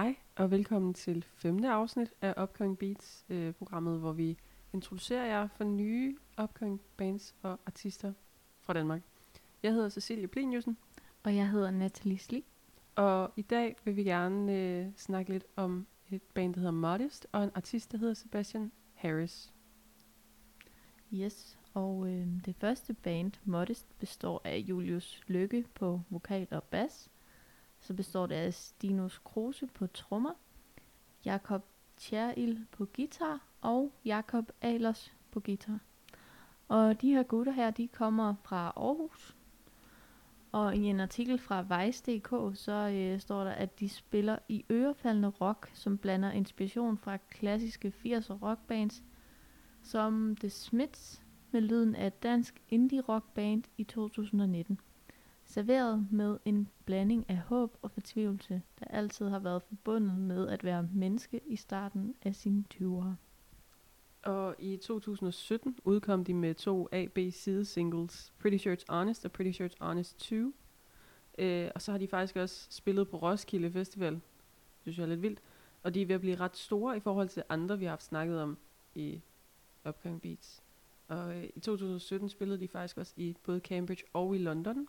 Hej og velkommen til femte afsnit af Upcoming Beats, øh, programmet, hvor vi introducerer jer for nye upcoming bands og artister fra Danmark. Jeg hedder Cecilie Pliniusen, Og jeg hedder Natalie Sli. og i dag vil vi gerne øh, snakke lidt om et band, der hedder Modest, og en artist, der hedder Sebastian Harris. Yes, og øh, det første band, Modest, består af Julius Lykke på vokal og bas. Så består det af Stinus Kruse på trommer, Jakob Tjeril på guitar og Jakob Alers på guitar. Og de her gutter her, de kommer fra Aarhus. Og i en artikel fra Vejs.dk, så øh, står der, at de spiller i ørefaldende rock, som blander inspiration fra klassiske 80'er rockbands, som The Smiths med lyden af et dansk indie rockband i 2019. Serveret med en blanding af håb og fortvivlelse, der altid har været forbundet med at være menneske i starten af sine 20'ere. Og i 2017 udkom de med to A-B side singles, Pretty Sure It's Honest og Pretty Sure It's Honest 2. Øh, og så har de faktisk også spillet på Roskilde Festival. Det synes jeg er lidt vildt. Og de er ved at blive ret store i forhold til andre, vi har haft snakket om i Upcoming Beats. Og øh, i 2017 spillede de faktisk også i både Cambridge og i London.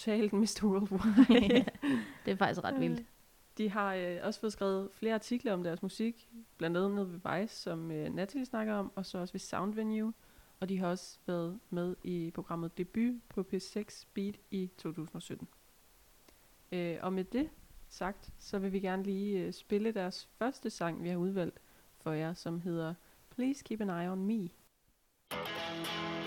Totalt Mr. Worldwide. det er faktisk ret vildt. De har øh, også fået skrevet flere artikler om deres musik, blandt andet nede ved Vice, som øh, Natalie snakker om, og så også ved Sound Venue. Og de har også været med i programmet Debut på P6 Beat i 2017. Øh, og med det sagt, så vil vi gerne lige øh, spille deres første sang, vi har udvalgt for jer, som hedder Please Keep an Eye on Me. Lately,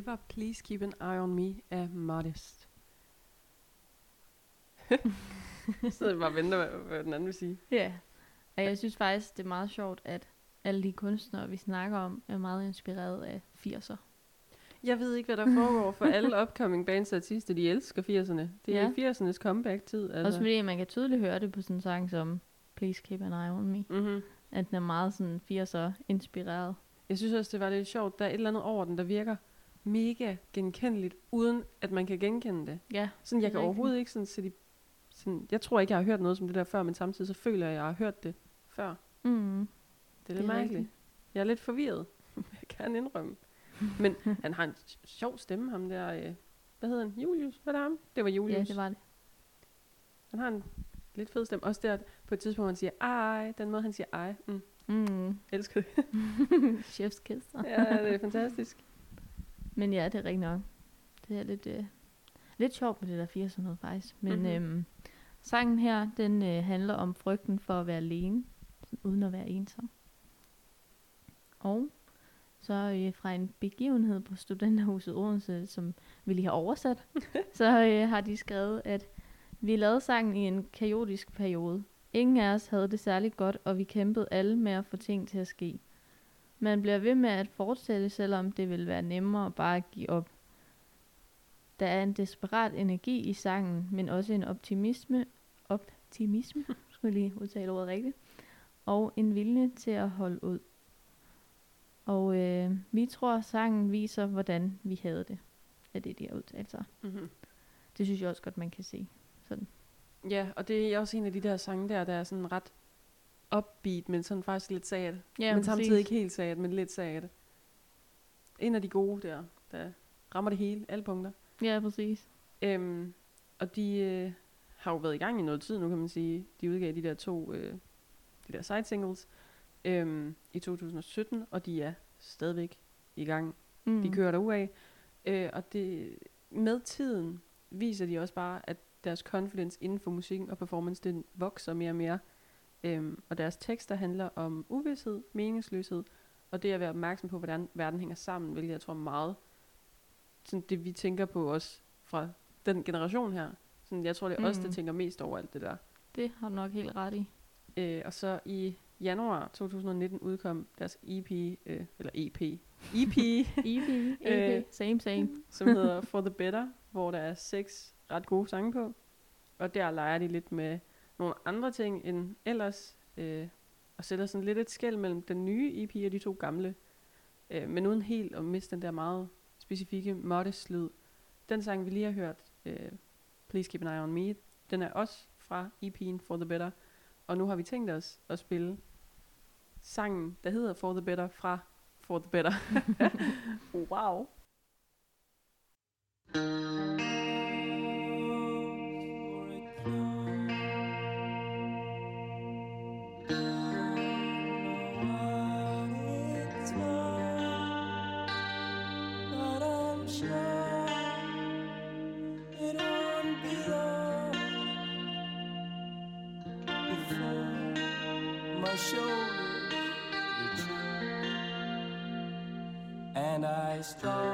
Det var Please Keep an Eye on Me af Modest. så jeg bare og venter, hvad, hvad den anden vil sige. Ja. Og jeg synes faktisk, det er meget sjovt, at alle de kunstnere, vi snakker om, er meget inspireret af 80'er. Jeg ved ikke, hvad der foregår for alle upcoming bands og artister. De elsker 80'erne. Det er Ja. 80'ernes comeback-tid. Altså. Også fordi man kan tydeligt høre det på sådan en sang som Please Keep an Eye on Me. mm-hmm. At den er meget sådan 80'er inspireret. Jeg synes også, det var lidt sjovt. Der er et eller andet over den, der virker mega genkendeligt, uden at man kan genkende det. Ja, Sådan, jeg kan overhovedet ikke sådan sætte i, sådan, Jeg tror ikke, jeg har hørt noget som det der før, men samtidig så føler jeg, at jeg har hørt det før. mm. Det er lidt Det er mærkeligt. rigtigt. Jeg er lidt forvirret. jeg kan indrømme. Men han har en sjov stemme, ham der. Øh, hvad hedder han? Julius? Hvad er det ham? Det var Julius. ja, det var det. Han har en lidt fed stemme. Også der på et tidspunkt, hvor han siger, ej, den måde, han siger ej. Mm, Mm. elsker det. Chef's kiss. ja, det er fantastisk. Men ja, det er rigtig nok. Det er lidt, øh, lidt sjovt med det der 80'er noget faktisk. Men Mhm. mm-hmm. øhm, sangen her, den øh, handler om frygten for at være alene, uden at være ensom. Og så øh, fra en begivenhed på Studenterhuset Odense, som vi lige har oversat, så øh, har de skrevet, at vi lavede sangen i en kaotisk periode. Ingen af os havde det særligt godt, og vi kæmpede alle med at få ting til at ske. Man bliver ved med at fortsætte, selvom det vil være nemmere bare at give op. Der er en desperat energi i sangen, men også en optimisme, optimisme, skulle lige udtale ordet rigtigt, og en vilje til at holde ud. Og øh, vi tror, sangen viser, hvordan vi havde det, af det, de har udtalt sig. Mm-hmm. Det synes jeg også godt, man kan se. Sådan. Ja, og det er også en af de der sange der, der er sådan ret upbeat, men sådan faktisk lidt sad. Ja, men samtidig ikke helt sad, men lidt sad. En af de gode der, der rammer det hele, alle punkter. Ja, præcis. Øhm, og de øh, har jo været i gang i noget tid nu, kan man sige. De udgav de der to, øh, de der side singles øhm, i 2017, og de er stadigvæk i gang. Mm. De kører derudad. Øh, og det, med tiden viser de også bare, at deres confidence inden for musikken og performance, den vokser mere og mere. Øhm, og deres tekster handler om uvidshed, meningsløshed, og det at være opmærksom på, hvordan verden hænger sammen, hvilket jeg tror meget sådan det, vi tænker på også fra den generation her. Sådan, jeg tror, det er mm. os, der tænker mest over alt det der. Det har du nok helt ret i. Øh, og så i januar 2019 udkom deres EP, øh, eller EP, EP, EP, EP, same, same. som hedder For the Better, hvor der er seks ret gode sange på. Og der leger de lidt med nogle andre ting end ellers, øh, og sætter sådan lidt et skæld mellem den nye EP og de to gamle, øh, men uden helt at miste den der meget specifikke modest lyd. Den sang, vi lige har hørt, øh, Please Keep an Eye on Me, den er også fra EP'en For the Better, og nu har vi tænkt os at spille sangen, der hedder For the Better fra For the Better. wow. strong.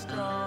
strong.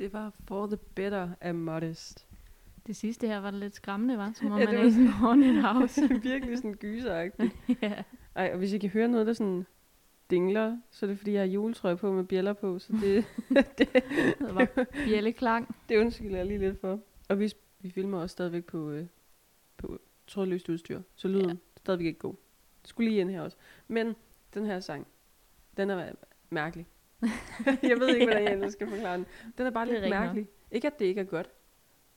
Det var For the Better af Modest. Det sidste her var lidt skræmmende, var Som om Ja, man det er var i sådan haunted house. Virkelig sådan gyseragtigt. ja. Ej, og hvis I kan høre noget, der sådan dingler, så er det fordi, jeg har juletrøje på med bjæller på, så det, Det var bjælleklang. det undskylder jeg lige lidt for. Og vi, vi filmer også stadigvæk på, øh, på trådløst udstyr, så lyden. Ja. stadigvæk ikke god. Det skulle lige ind her også. Men den her sang, den er mærkelig. jeg ved ikke, hvordan jeg ellers skal forklare den. Den er bare er lidt nok. mærkelig. Ikke at det ikke er godt,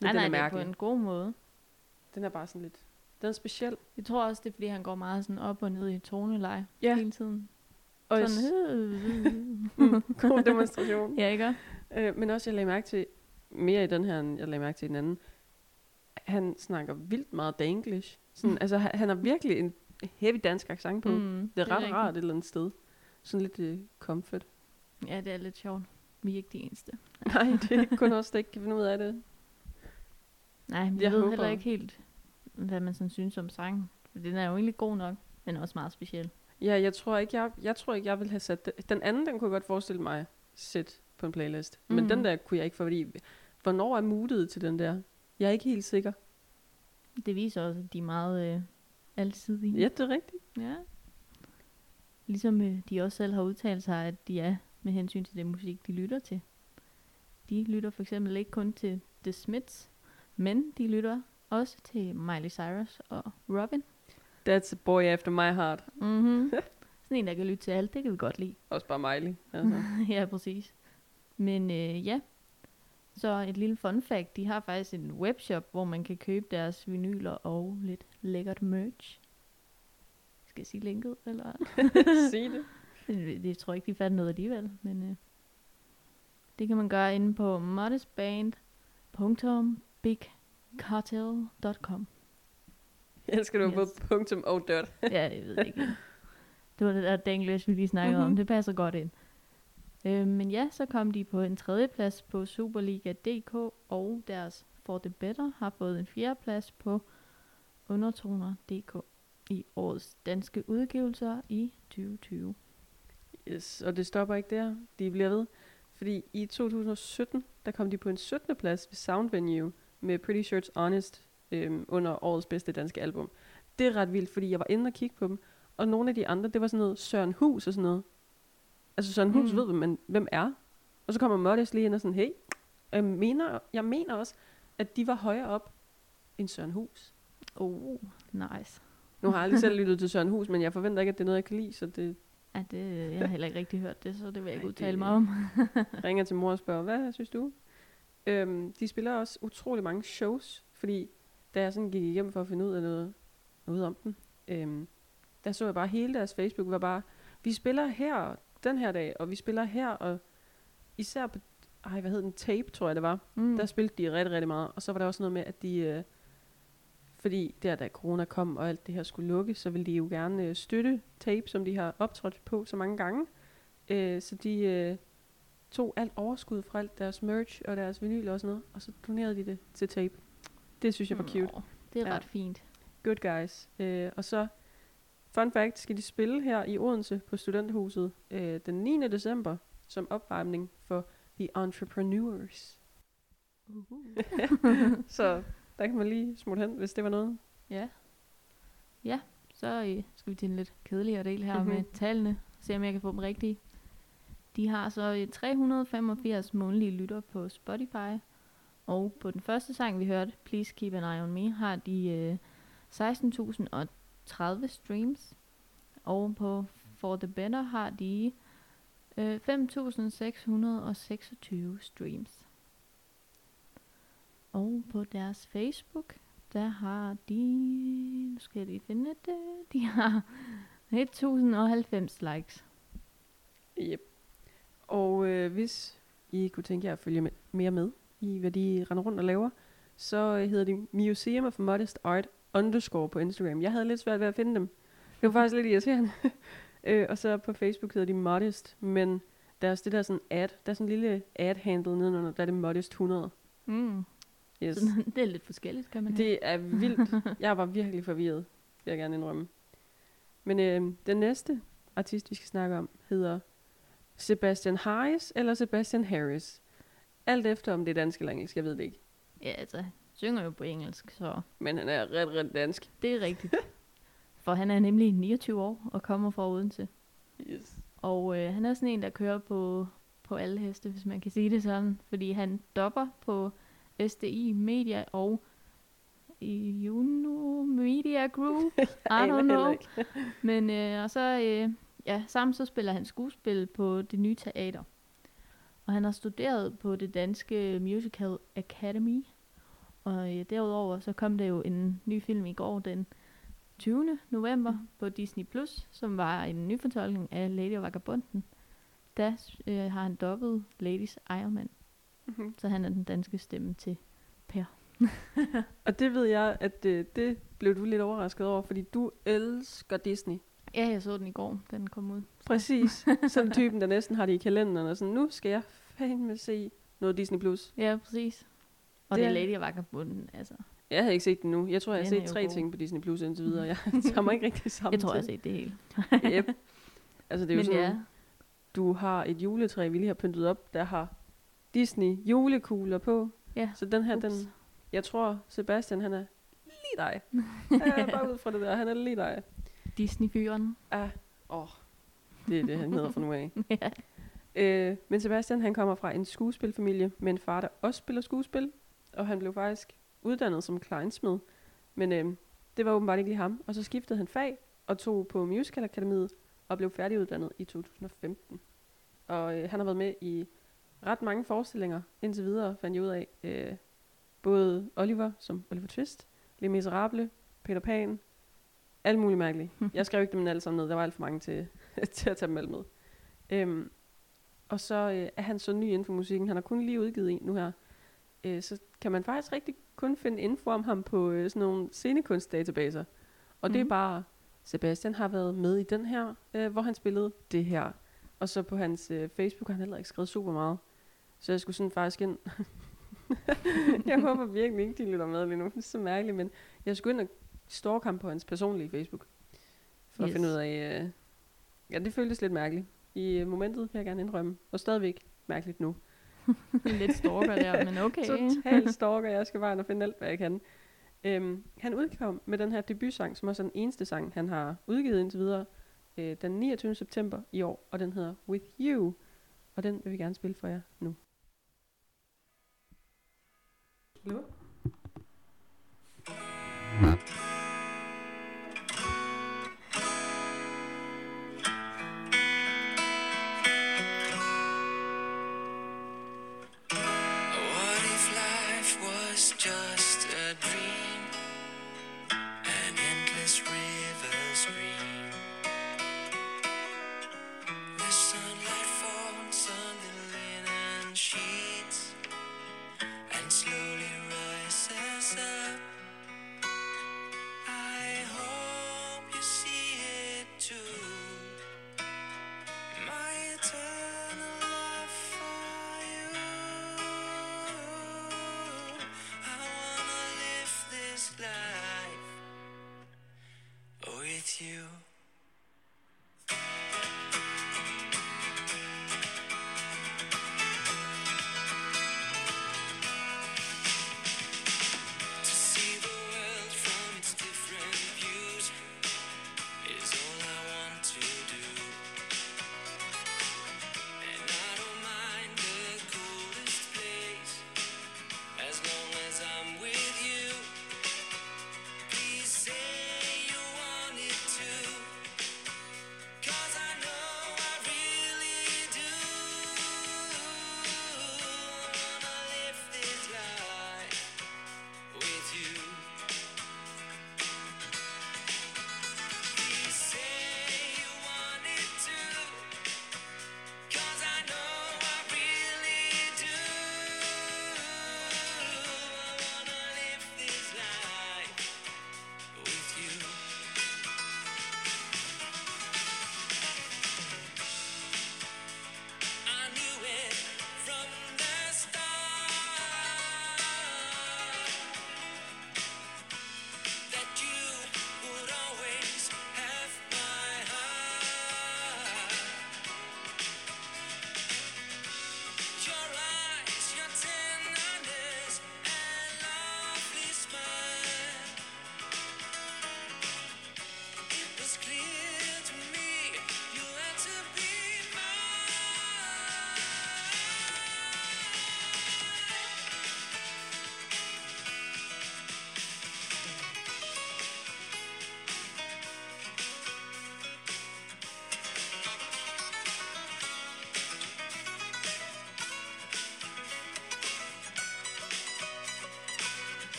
men Nej, den nej, er det er mærkelig. på en god måde. Den er bare sådan lidt... Den er speciel. Jeg tror også, det er, fordi han går meget sådan op og ned i toneleje Ja. hele tiden. Og Sådan, mm, god demonstration. ja, ikke? Øh, men også, jeg lagde mærke til, mere i den her, end jeg lagde mærke til i den anden, han snakker vildt meget danglish. Sådan, altså, han, han har virkelig en heavy dansk accent på. Mm, Mm, det er ret rart et eller andet sted. Sådan lidt uh, comfort. Ja, det er lidt sjovt. Vi er ikke de eneste. Nej, det er kun os, der ikke kan finde ud af det. Nej, men Jeg jeg ved håber- heller ikke helt, hvad man sådan synes om sangen. For Den er jo egentlig god nok, men også meget speciel. Ja, jeg tror ikke, jeg, jeg, tror ikke, jeg vil have sat den. Den anden, den kunne jeg godt forestille mig sætte på en playlist. Men Mhm. den der kunne jeg ikke, fordi hvornår er moodet til den der? Jeg er ikke helt sikker. Det viser også, at de er meget øh, alsidige. Ja, det er rigtigt. ja. Ligesom øh, de også selv har udtalt sig, at de er med hensyn til det musik, de lytter til. De lytter for eksempel ikke kun til The Smiths, men de lytter også til Miley Cyrus og Robin. That's a boy after my heart. Mm-hmm. Sådan en, der kan lytte til alt, det kan vi godt lide. Også bare Miley. Altså. ja, præcis. Men øh, ja, så et lille fun fact. De har faktisk en webshop, hvor man kan købe deres vinyler og lidt lækkert merch. Skal jeg sige linket, eller? Sig det. Det, det tror jeg ikke, de fandt noget alligevel, men øh, det kan man gøre inde på modestband.bigcartel.com. Jeg elsker, du Yes. både punktum og dot. ja, jeg ved ikke. Det var det der danglish, vi lige snakkede mm-hmm. om. Mhm. Det passer godt ind. Øh, men ja, så kom de på en tredje plads på Superliga.dk, og deres For the Better har fået en fjerde plads på Undertoner.dk i årets danske udgivelser i 2020. Og det stopper ikke der. De bliver ved. Fordi i 2017, der kom de på en 17. plads ved Sound Venue med Pretty Shirts Honest øhm, under årets bedste danske album. Det er ret vildt, fordi jeg var inde og kigge på dem, og nogle af de andre, det var sådan noget Søren Hus og sådan noget. Altså Søren Hus Mm. ved, hvem, man, hvem er. Og så kommer Modest lige ind og sådan, hey, jeg mener, jeg mener også, at de var højere op end Søren Hus. Oh, nice. Nu har jeg aldrig selv lyttet til Søren Hus, men jeg forventer ikke, at det er noget, jeg kan lide, så det Ja, det, jeg har heller ikke rigtig hørt det, så det vil jeg ikke udtale mig om. ringer til mor og spørger, hvad synes du? Øhm, de spiller også utrolig mange shows, fordi da jeg sådan gik igennem for at finde ud af noget, noget om dem, øhm, der så jeg bare hele deres Facebook var bare, vi spiller her den her dag, og vi spiller her, og især på, ej, hvad hed den, Tape, tror jeg det var, Mm. der spillede de rigtig, rigtig meget. Og så var der også noget med, at de, øh, fordi der da corona kom, og alt det her skulle lukke, så ville de jo gerne øh, støtte Tape, som de har optrådt på så mange gange. Øh, så de øh, tog alt overskud fra alt deres merch og deres vinyl og sådan noget, og så donerede de det til Tape. Det synes jeg var cute. Det er Ja. ret fint. Good guys. Øh, og så, fun fact, skal de spille her i Odense på Studenthuset øh, den 9. december som opvarmning for The Entrepreneurs. så der kan man lige smutte hen, hvis det var noget. Ja. Ja, så øh, skal vi til en lidt kedeligere del her Mhm. mm-hmm. med tallene. Se om jeg kan få dem rigtige. De har så øh, 385 månedlige lytter på Spotify. Og på den første sang, vi hørte, Please Keep an Eye on Me, har de øh, 16.030 streams. Og på For the Better har de øh, 5.626 streams. Og på deres Facebook, der har de, nu skal jeg lige finde det, de har 1090 likes. Yep. Og øh, hvis I kunne tænke jer at følge med, mere med i, hvad de render rundt og laver, så øh, hedder de Museum of Modest Art underscore på Instagram. Jeg havde lidt svært ved at finde dem. Det var faktisk lidt irriterende. øh, og så på Facebook hedder de Modest, men deres det der sådan ad, der er sådan en lille ad-handle nedenunder, der er det Modest 100. Mm. Yes. Det er lidt forskelligt, kan man Det er vildt. Jeg var virkelig forvirret, vil jeg gerne indrømme. Men øh, den næste artist, vi skal snakke om, hedder Sebastian Harris eller Sebastian Harris. Alt efter, om det er dansk eller engelsk, jeg ved det ikke. Ja, altså, synger jo på engelsk, så Men han er ret, ret dansk. det er rigtigt. For han er nemlig 29 år og kommer fra Odense. Yes. Og øh, han er sådan en, der kører på, på alle heste, hvis man kan sige det sådan. Fordi han dopper på SDI Media og Juno Media Group. I don't know. Men øh, og så, øh, ja, sammen så spiller han skuespil på det nye teater. Og han har studeret på det danske Musical Academy. Og øh, derudover så kom der jo en ny film i går, den 20. november på Disney+, Plus, som var en ny fortolkning af Lady og Vagabunden. Der øh, har han dobbelt Ladies Iron Man, Mhm. så han er den danske stemme til Per. Og det ved jeg, at øh, det blev du lidt overrasket over, fordi du elsker Disney. Ja, jeg så den i går, den kom ud. Præcis. Sådan typen, der næsten har det i kalenderen, og sådan, nu skal jeg fandme se noget Disney+. Plus. Ja, præcis. Og Det det, er- Lady og Vagabunden, altså. Jeg havde ikke set den nu. Jeg tror, jeg har set tre god. ting på Disney Plus indtil videre. Jeg tager mig ikke rigtig sammen Jeg tror, jeg har set det hele. Yep. Altså, det er jo Men sådan, ja, du har et juletræ, vi lige har pyntet op, der har Disney julekugler på. ja. Så den her, Ups. den, jeg tror, Sebastian, han er lige dig. Ja, bare ud fra det der, han er lige dig. Disney-fyren. Ah, åh, det er det, han hedder fra nu af. ja. Øh, men Sebastian, han kommer fra en skuespilfamilie med en far, der også spiller skuespil. Og han blev faktisk uddannet som kleinsmed. Men øh, det var åbenbart ikke lige ham. Og så skiftede han fag og tog på Musical Akademiet og blev færdiguddannet i 2015. Og øh, han har været med i ret mange forestillinger indtil videre, fandt jeg ud af. Øh, både Oliver som Oliver Twist, Les Miserable, Peter Pan, alt muligt mærkeligt. Jeg skrev ikke dem alle sammen ned, der var alt for mange til, til at tage dem alle med. Øhm, og så øh, er han så ny inden for musikken. Han har kun lige udgivet en nu her. Øh, så kan man faktisk rigtig kun finde info om ham på øh, sådan nogle scenekunstdatabaser. Og mm. det er Mhm. bare, Sebastian har været med i den her, øh, hvor han spillede det her. Og så på hans øh, Facebook har han heller ikke skrevet super meget. Så jeg skulle sådan faktisk ind... jeg håber virkelig ikke, de lytter med lige nu. Det er så mærkeligt, men jeg skulle ind og stalke ham på hans personlige Facebook. For yes. at finde ud af... Øh, ja, det føltes lidt mærkeligt. I øh, momentet vil jeg gerne indrømme. Og stadigvæk mærkeligt nu. Lidt stalker der, men okay. Total stalker. Jeg skal bare ind og finde alt, hvad jeg kan. Øhm, han udkom med den her debutsang, som også er den eneste sang, han har udgivet indtil videre, øh, den 29. september i år, og den hedder With You. Og den vil vi gerne spille for jer nu. Hallo?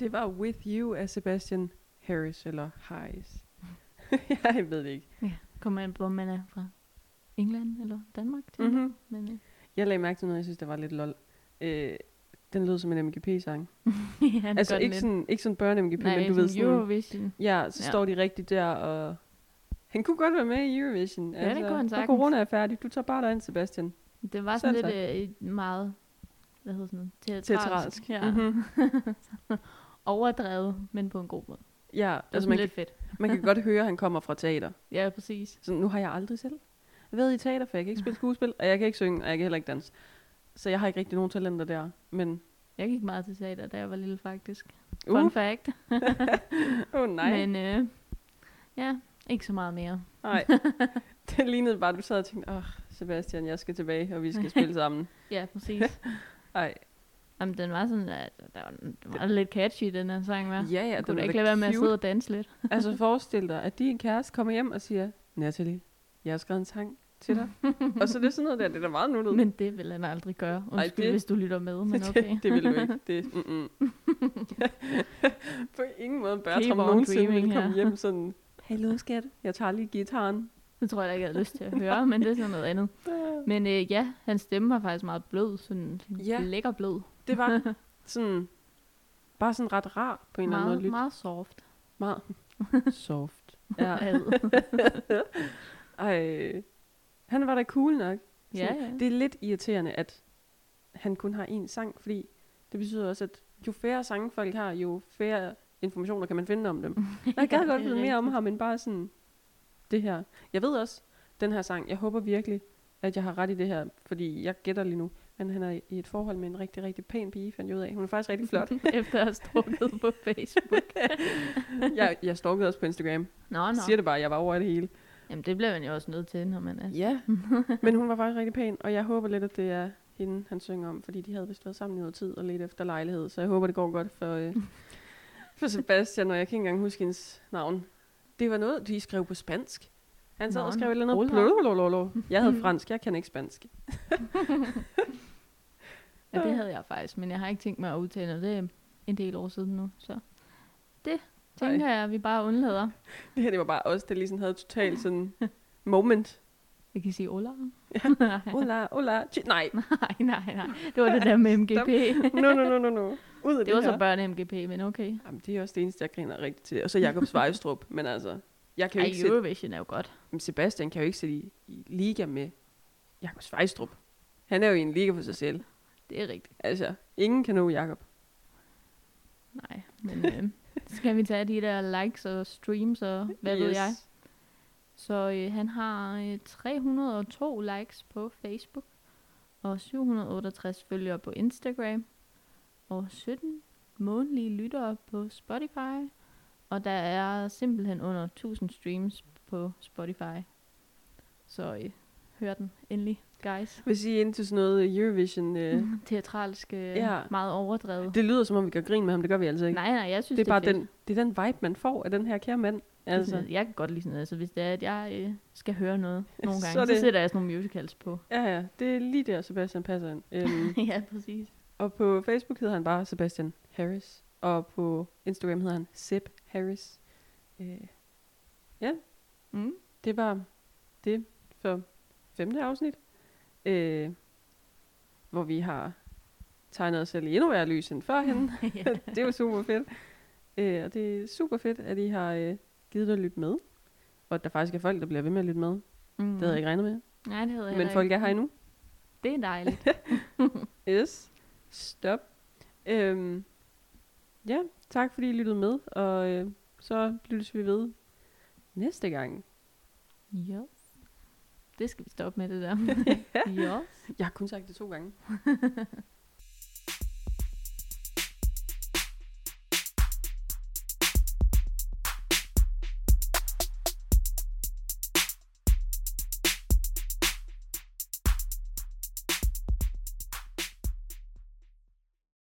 Det var With You af Sebastian Harris, eller Harris. jeg ved det ikke. Kommer an på, om man er fra England eller Danmark. Mm-hmm. Men, øh, Jeg lagde mærke til noget, jeg synes, det var lidt lol. Øh, den lød som en MGP-sang. ja, Altså ikke lidt. sådan, ikke sådan børne-MGP, Nej, men du ved sådan. Eurovision. Ja, så Ja. står de rigtig der, og han kunne godt være med i Eurovision. Altså, Ja, det kunne han når sagtens. corona er færdig, du tager bare derind, Sebastian. Det var sådan Selv lidt øh, et meget, hvad hedder sådan noget, Teatralsk. teatralsk. Ja. Mhm. Overdrevet, men på en god måde. Det Ja, var altså man, lidt fedt. man kan godt høre, at han kommer fra teater. Ja, præcis. Så nu har jeg aldrig selv været i teater, for jeg kan ikke spille skuespil, og jeg kan ikke synge, og jeg kan heller ikke danse. Så jeg har ikke rigtig nogen talenter der. Men, Jeg gik meget til teater, da jeg var lille faktisk. Fun uh, fact. åh oh, nej, Men øh, ja, ikke så meget mere. nej. Det lignede bare, at du sad og tænkte, åh, oh, Sebastian, jeg skal tilbage, og vi skal spille sammen. Ja, præcis. Ej, Jamen, den var sådan, at der var, den var lidt catchy, den her sang, var. ja, ja, den kunne da er ikke lade være med at sidde og danse lidt. Altså forestil dig, at din kæreste kommer hjem og siger, Natalie, jeg har skrevet en sang til dig. og så er det sådan noget der, det er da meget nuttet. Men det vil han aldrig gøre. Undskyld, det- hvis du lytter med, men okay. det, det vil du ikke. Det, mm-mm. På ingen måde Bertram nogensinde ville komme her. hjem sådan, Hallo skat, jeg tager lige gitaren. Det tror jeg da ikke, jeg havde lyst til at høre, men det er sådan noget andet. Men øh, ja, hans stemme var faktisk meget blød, sådan ja. lækker blød. Det var sådan, bare sådan ret rar på en eller anden måde. Meget, Lyt. meget soft. meget soft. Ja. Ej, han var da cool nok. ja, Sådan, ja. Det er lidt irriterende, at han kun har én sang, fordi det betyder også, at jo færre sange folk har, jo færre informationer kan man finde om dem. Jeg gad Ja, godt vide mere om ham, end bare sådan det her. Jeg ved også, den her sang, jeg håber virkelig, at jeg har ret i det her, fordi jeg gætter lige nu, men han er i et forhold med en rigtig, rigtig pæn pige, fandt jeg ud af. Hun er faktisk rigtig flot. Efter at have strukket på Facebook. jeg, jeg stalkede også på Instagram. Nå, Nå. Siger det bare, jeg var over det hele. Jamen, det bliver man jo også nødt til, når man er... Ja, men hun var faktisk rigtig pæn, og jeg håber lidt, at det er hende, han synger om, fordi de havde vist været sammen i noget tid og lidt efter lejlighed, så jeg håber, det går godt for, øh, for Sebastian, og jeg kan ikke engang huske hendes navn. Det var noget, de skrev på spansk. Han sad og skrev et eller andet. Blablabla. Jeg havde fransk, jeg kan ikke spansk. Ja, det havde jeg faktisk, men jeg har ikke tænkt mig at udtale det. Det er en del år siden nu, så det tænker jeg, at vi bare undlader. Det her, det var bare os, der ligesom havde totalt sådan moment. Jeg kan sige Ola. Hola, hola. Chi- Nej, nej, nej, nej. Det var det der med MGP. no, no, no, no, no. Ud af det, det var her. så børne MGP, men okay. Jamen, det er også det eneste, jeg griner rigtigt til. Og så Jakob Svejstrup. men altså, jeg kan jo Ej, ikke Eurovision er jo godt. Men Sebastian kan jo ikke sætte i, i liga med Jakob Svejstrup. Han er jo i en liga for sig selv. Det er rigtigt. Altså, ingen kan nå Jakob. Nej, men øh, så skal vi tage de der likes og streams og hvad yes. ved jeg. Så øh, han har øh, 302 likes på Facebook, og 768 følgere på Instagram, og 17 månedlige lyttere på Spotify, og der er simpelthen under 1000 streams på Spotify. Så øh, hør den endelig, guys. Hvis I er into sådan noget Eurovision, øh, Teatralsk, øh, Ja. meget overdrevet. det lyder som om, vi gør grin med ham. Det gør vi altså ikke. Nej, nej, jeg synes, det er bare fedt. den, det er den vibe, man får af den her kære mand. Altså. Altså, Jeg kan godt lide sådan noget. Altså, hvis det er, at jeg øh, skal høre noget nogle Så gange, er så, det- sætter jeg sådan nogle musicals på. ja, ja, det er lige der, Sebastian passer ind. Øhm, ja, præcis. og på Facebook hedder han bare Sebastian Harris. Og på Instagram hedder han Seb Harris. Øh, Mm. det var det for femte afsnit, øh, hvor vi har tegnet os selv i endnu værre lys end førhen. ja. det er jo super fedt. Øh, og det er super fedt, at I har øh, givet at lytte med. Og at der faktisk er folk, der bliver ved med at lytte med. Mm. Det havde jeg ikke regnet med. Nej, det havde jeg Men folk ikke. er her endnu. Det er dejligt. Yes. Stop. Øhm, ja, tak fordi I lyttede med. Og øh, så lyttes vi ved næste gang. yes. Det skal vi stoppe med, det der. yes. Jeg har kun sagt det to gange.